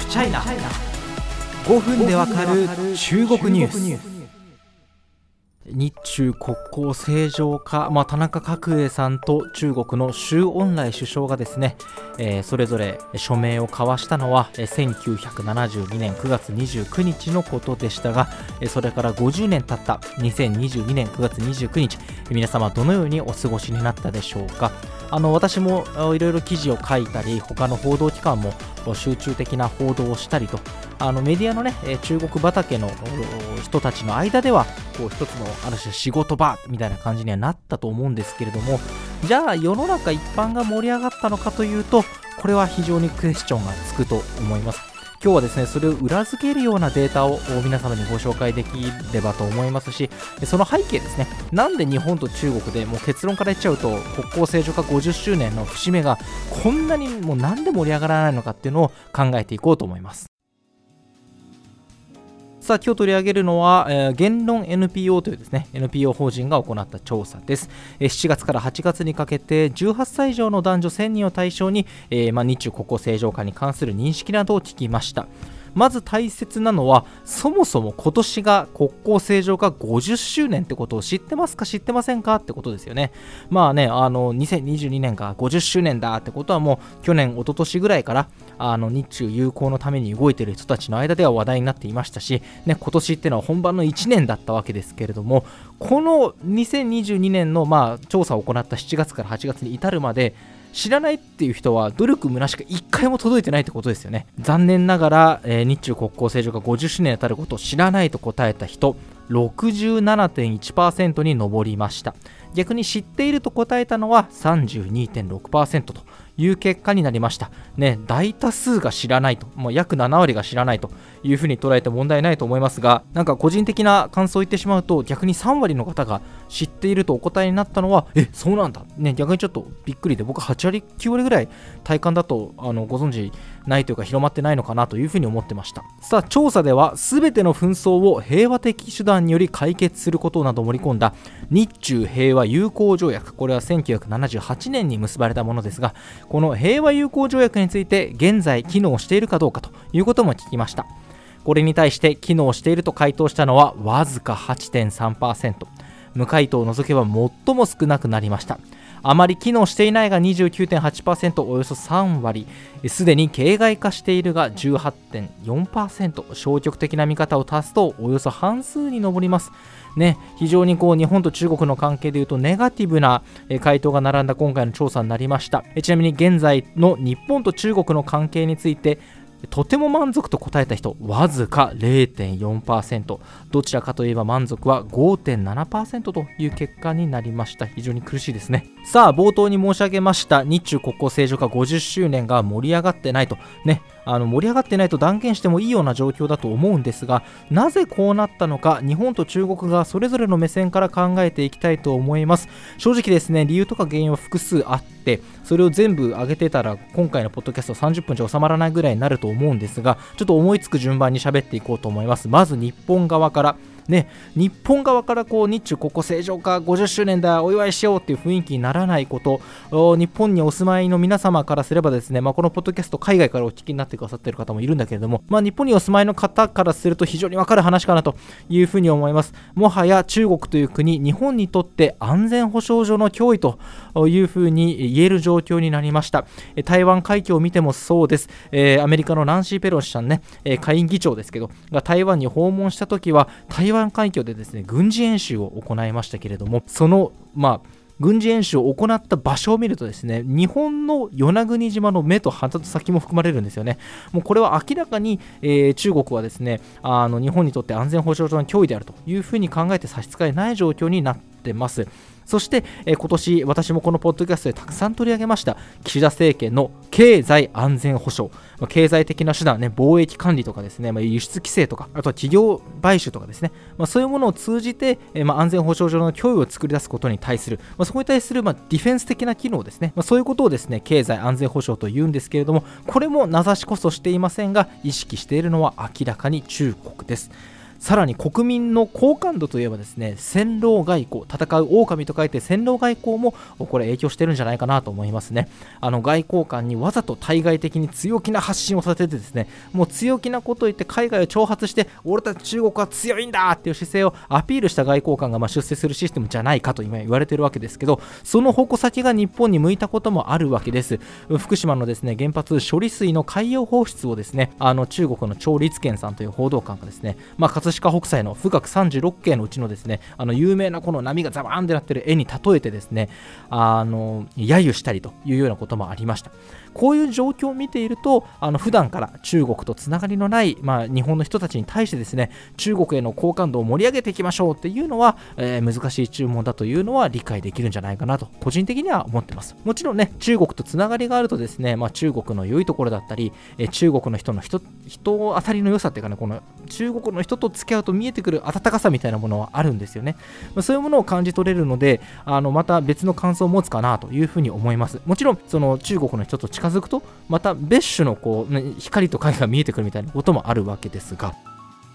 フチャイナ5分でわかる中国ニュース。日中国交正常化、まあ、田中角栄さんと中国の周恩来首相がですね、えー、それぞれ署名を交わしたのは1972年9月29日のことでしたがそれから50年経った。2022年9月29日。皆様どのようにお過ごしになったでしょうか？あの私もいろいろ記事を書いたり他の報道機関も集中的な報道をしたりとあのメディアのね中国畑の人たちの間ではこう一つのある種仕事場みたいな感じにはなったと思うんですけれどもじゃあ世の中一般が盛り上がったのかというとこれは非常にクエスチョンがつくと思います。今日はですねそれを裏付けるようなデータを皆様にご紹介できればと思いますしその背景ですね。なんで日本と中国でもう結論から言っちゃうと国交正常化50周年の節目がこんなにもう何で盛り上がらないのかっていうのを考えていこうと思います。さあ今日取り上げるのは、えー、言論 NPO というですね NPO 法人が行った調査です、えー、7月から8月にかけて18歳以上の男女1000人を対象に、えーまあ、日中国交正常化に関する認識などを聞きました。まず大切なのはそもそも今年が国交正常化50周年ってことを知ってますか知ってませんかってことですよね。まあねあの2022年が50周年だってことはもう去年一昨年ぐらいからあの日中友好のために動いてる人たちの間では話題になっていましたし、ね、今年っていうのは本番の1年だったわけですけれどもこの2022年のまあ調査を行った7月から8月に至るまで知らないっていう人は努力むなしく一回も届いてないってことですよね。残念ながら、えー、日中国交正常化50周年に当たることを知らないと答えた人67.1%に上りました。逆に知っていると答えたのは32.6%と。いう結果になりました。ね、大多数が知らないと、もう約7割が知らないというふうに捉えて問題ないと思いますが、なんか個人的な感想を言ってしまうと、逆に3割の方が知っているとお答えになったのは、え、そうなんだ。ね、逆にちょっとびっくりで、僕8割、9割ぐらい体感だとあのご存知ないというか広まってないのかなというふうに思ってました。さあ、調査では全ての紛争を平和的手段により解決することなどを盛り込んだ日中平和友好条約、これは1978年に結ばれたものですが、この平和友好条約について現在機能しているかどうかということも聞きました。これに対して機能していると回答したのはわずか8.3%無回答を除けば最も少なくなりました。あまり機能していないが29.8%およそ3割。すでに形骸化しているが18.4%消極的な見方を足すとおよそ半数に上ります。ね、非常にこう日本と中国の関係でいうとネガティブな回答が並んだ今回の調査になりました。ちなみに現在の日本と中国の関係についてとても満足と答えた人わずか0.4%どちらかといえば満足は5.7%という結果になりました。非常に苦しいですね。さあ冒頭に申し上げました。日中国交正常化50周年が盛り上がってないと。ね。あの盛り上がってないと断言してもいいような状況だと思うんですがなぜこうなったのか日本と中国がそれぞれの目線から考えていきたいと思います。正直ですね理由とか原因は複数あってそれを全部上げてたら今回のポッドキャスト30分じゃ収まらないぐらいになると思うんですがちょっと思いつく順番に喋っていこうと思います。まず日本側から。ね、日本側からこう日中国交正常化50周年だお祝いしようっていう雰囲気にならないこと日本にお住まいの皆様からすればですね、まあ、このポッドキャスト海外からお聞きになってくださっている方もいるんだけれども、まあ、日本にお住まいの方からすると非常にわかる話かなというふうに思います。もはや中国という国日本にとって安全保障上の脅威というふうに言える状況になりました。台湾海峡を見てもそうです、えー、アメリカのナンシー・ペロシさんね、え下院議長ですけどが台湾に訪問した時は台湾湾海峡でですね軍事演習を行いましたけれどもそのまあ軍事演習を行った場所を見るとですね日本の与那国島の目と鼻と先も含まれるんですよね。もうこれは明らかに、えー、中国はですねあの日本にとって安全保障上の脅威であるというふうに考えて差し支えない状況になってます。そして、えー、今年私もこのポッドキャストでたくさん取り上げました岸田政権の経済安全保障、まあ、経済的な手段、ね、貿易管理とかですね、まあ、輸出規制とかあとは企業買収とかですね、まあ、そういうものを通じて、えー、まあ、安全保障上の脅威を作り出すことに対する、まあ、そこに対する、まあ、ディフェンス的な機能ですね、まあ、そういうことをですね経済安全保障というんですけれどもこれも名指しこそしていませんが意識しているのは明らかに中国です。さらに国民の好感度といえばですね戦狼外交戦う狼と書いて戦狼外交もこれ影響してるんじゃないかなと思いますね。あの外交官にわざと対外的に強気な発信をさせてですねもう強気なことを言って海外を挑発して俺たち中国は強いんだっていう姿勢をアピールした外交官がま出世するシステムじゃないかと今言われてるわけですけどその矛先が日本に向いたこともあるわけです。福島のですね原発処理水の海洋放出をですねあの中国の張立健さんという報道官がですね、まあ、葛飾北斎の富岳36景のうちのですねあの有名なこの波がザバーンってなってる絵に例えてですねあの揶揄したりというようなこともありました。こういう状況を見ているとあの普段から中国とつながりのない、まあ、日本の人たちに対してですね中国への好感度を盛り上げていきましょうっていうのは、えー、難しい注文だというのは理解できるんじゃないかなと個人的には思ってます。もちろんね中国とつながりがあるとですね、まあ、中国の良いところだったり、えー、中国の人の人人当たりの良さっていうかねこの中国の人と付き合うと見えてくる温かさみたいなものはあるんですよね、まあ、そういうものを感じ取れるのであのまた別の感想を持つかなというふうに思います。もちろんその中国の人と近づくとまた別種のこう、ね、光と影が見えてくるみたいなこともあるわけですが。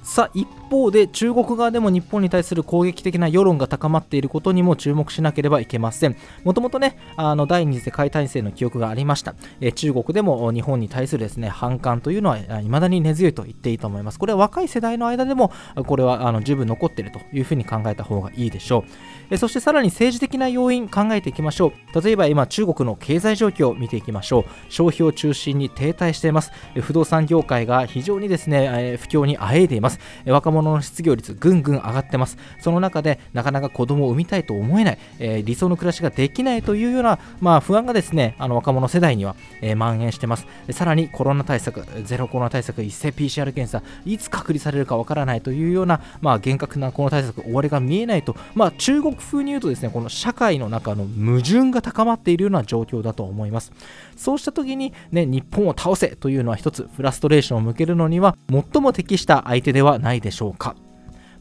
さあ一方で中国側でも日本に対する攻撃的な世論が高まっていることにも注目しなければいけません。もともとねあの第二次世界大戦の記憶がありました、え中国でも日本に対するですね反感というのは未だに根強いと言っていいと思います。これは若い世代の間でもこれはあの十分残っているというふうに考えた方がいいでしょう。えそしてさらに政治的な要因考えていきましょう。例えば今中国の経済状況を見ていきましょう。消費を中心に停滞しています。不動産業界が非常にですね、え不況にあえいでいます。若者の失業率ぐんぐん上がってます。その中でなかなか子供を産みたいと思えない、えー、理想の暮らしができないというような、まあ、不安がですねあの若者世代には、えー、蔓延してます。さらにコロナ対策ゼロコロナ対策一斉 PCR 検査いつ隔離されるかわからないというような、まあ、厳格なコロナ対策終わりが見えないと、まあ、中国風に言うとですねこの社会の中の矛盾が高まっているような状況だと思います。そうした時に、ね、日本を倒せというのは一つフラストレーションを向けるのには最も適した相手でははないでしょうか。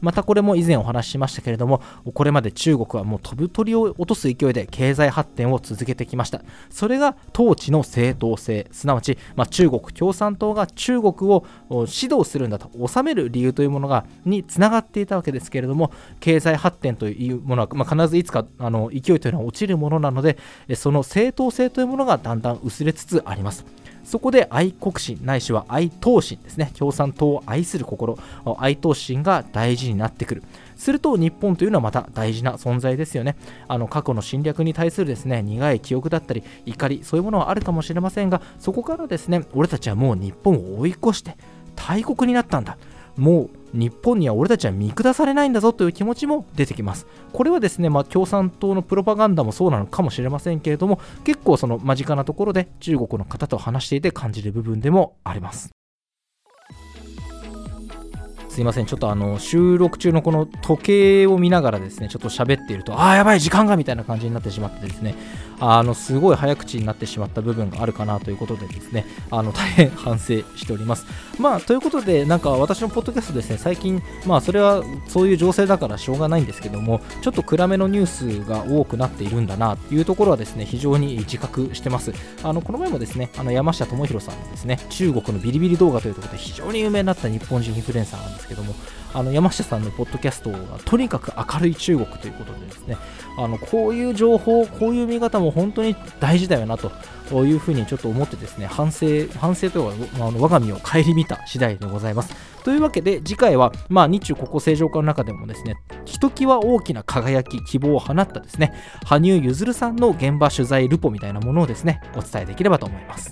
またこれも以前お話ししましたけれどもこれまで中国はもう飛ぶ鳥を落とす勢いで経済発展を続けてきました。それが統治の正当性。すなわち、まあ、中国共産党が中国を指導するんだと治める理由というものがにつながっていたわけですけれども経済発展というものは、まあ、必ずいつかあの勢いというのは落ちるものなのでその正当性というものがだんだん薄れつつあります。そこで愛国心ないしは愛党心ですね。共産党を愛する心愛党心が大事になってくる。すると日本というのはまた大事な存在ですよね。あの過去の侵略に対するですね苦い記憶だったり怒りそういうものはあるかもしれませんがそこからですね俺たちはもう日本を追い越して大国になったんだ。もう日本には俺たちは見下されないんだぞという気持ちも出てきます。これはですね、まあ、共産党のプロパガンダもそうなのかもしれませんけれども、結構その間近なところで中国の方と話していて感じる部分でもあります。すいません、ちょっとあの収録中のこの時計を見ながらですね、ちょっと喋っていると、ああ、やばい、時間がみたいな感じになってしまってですね、あのすごい早口になってしまった部分があるかなということでですね、あの大変反省しております。まあ、ということで、なんか私のポッドキャストですね、最近、まあ、それはそういう情勢だからしょうがないんですけども、ちょっと暗めのニュースが多くなっているんだなというところはですね、非常に自覚してます。あのこの前もですね、あの山下智博さんのですね、中国のビリビリ動画というところで非常に有名になった日本人インフルエンサーなんですけども、あの山下さんのポッドキャストがとにかく明るい中国ということでですね、あのこういう情報、こういう見方もも本当に大事だよなというふうにちょっと思ってですね、反省、反省というか、あの我が身を顧みた次第でございます。というわけで、次回は、まあ、日中国交正常化の中でもですね、ひときわ大きな輝き、希望を放ったですね、羽生結弦さんの現場取材ルポみたいなものをですね、お伝えできればと思います。